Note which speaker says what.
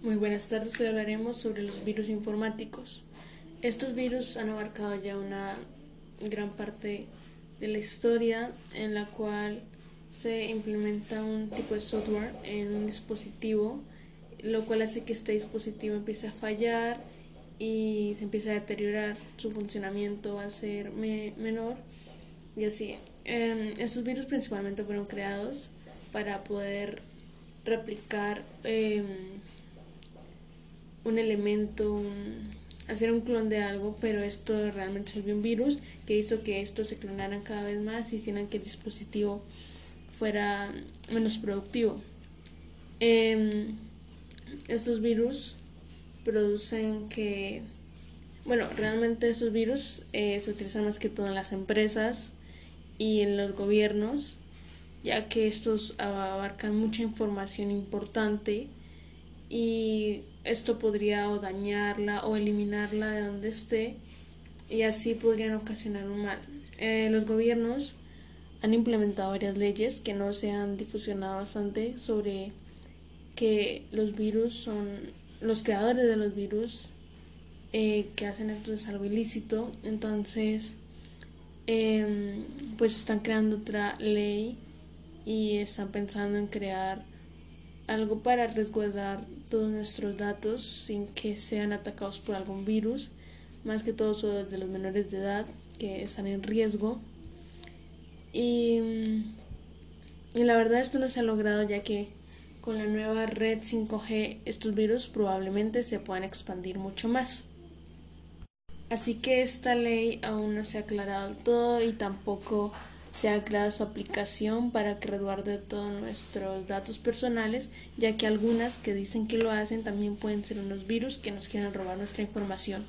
Speaker 1: Muy buenas tardes, hoy hablaremos sobre los virus informáticos. Estos virus han abarcado ya una gran parte de la historia en la cual se implementa un tipo de software en un dispositivo, lo cual hace que este dispositivo empiece a fallar y se empiece a deteriorar, su funcionamiento va a ser menor y así. Em, estos virus principalmente fueron creados para poder replicar em, un elemento, hacer un clon de algo, pero esto realmente se un virus que hizo que estos se clonaran cada vez más y hicieran que el dispositivo fuera menos productivo. Em, estos virus producen que, bueno, realmente estos virus eh, se utilizan más que todo en las empresas y en los gobiernos, ya que estos abarcan mucha información importante y esto podría o dañarla o eliminarla de donde esté y así podrían ocasionar un mal. Eh, los gobiernos han implementado varias leyes que no se han difusionado bastante sobre que los virus son los creadores de los virus eh, que hacen esto es algo ilícito entonces em, pues están creando otra ley y están pensando en crear algo para resguardar todos nuestros datos sin que sean atacados por algún virus, más que todo son de los menores de edad que están en riesgo. Y, y la verdad esto no se ha logrado ya que con la nueva red 5G estos virus probablemente se puedan expandir mucho más. Así que esta ley aún no se ha aclarado todo y tampoco se ha creado su aplicación para que resguarde todos nuestros datos personales, ya que algunas que dicen que lo hacen también pueden ser unos virus que nos quieran robar nuestra información.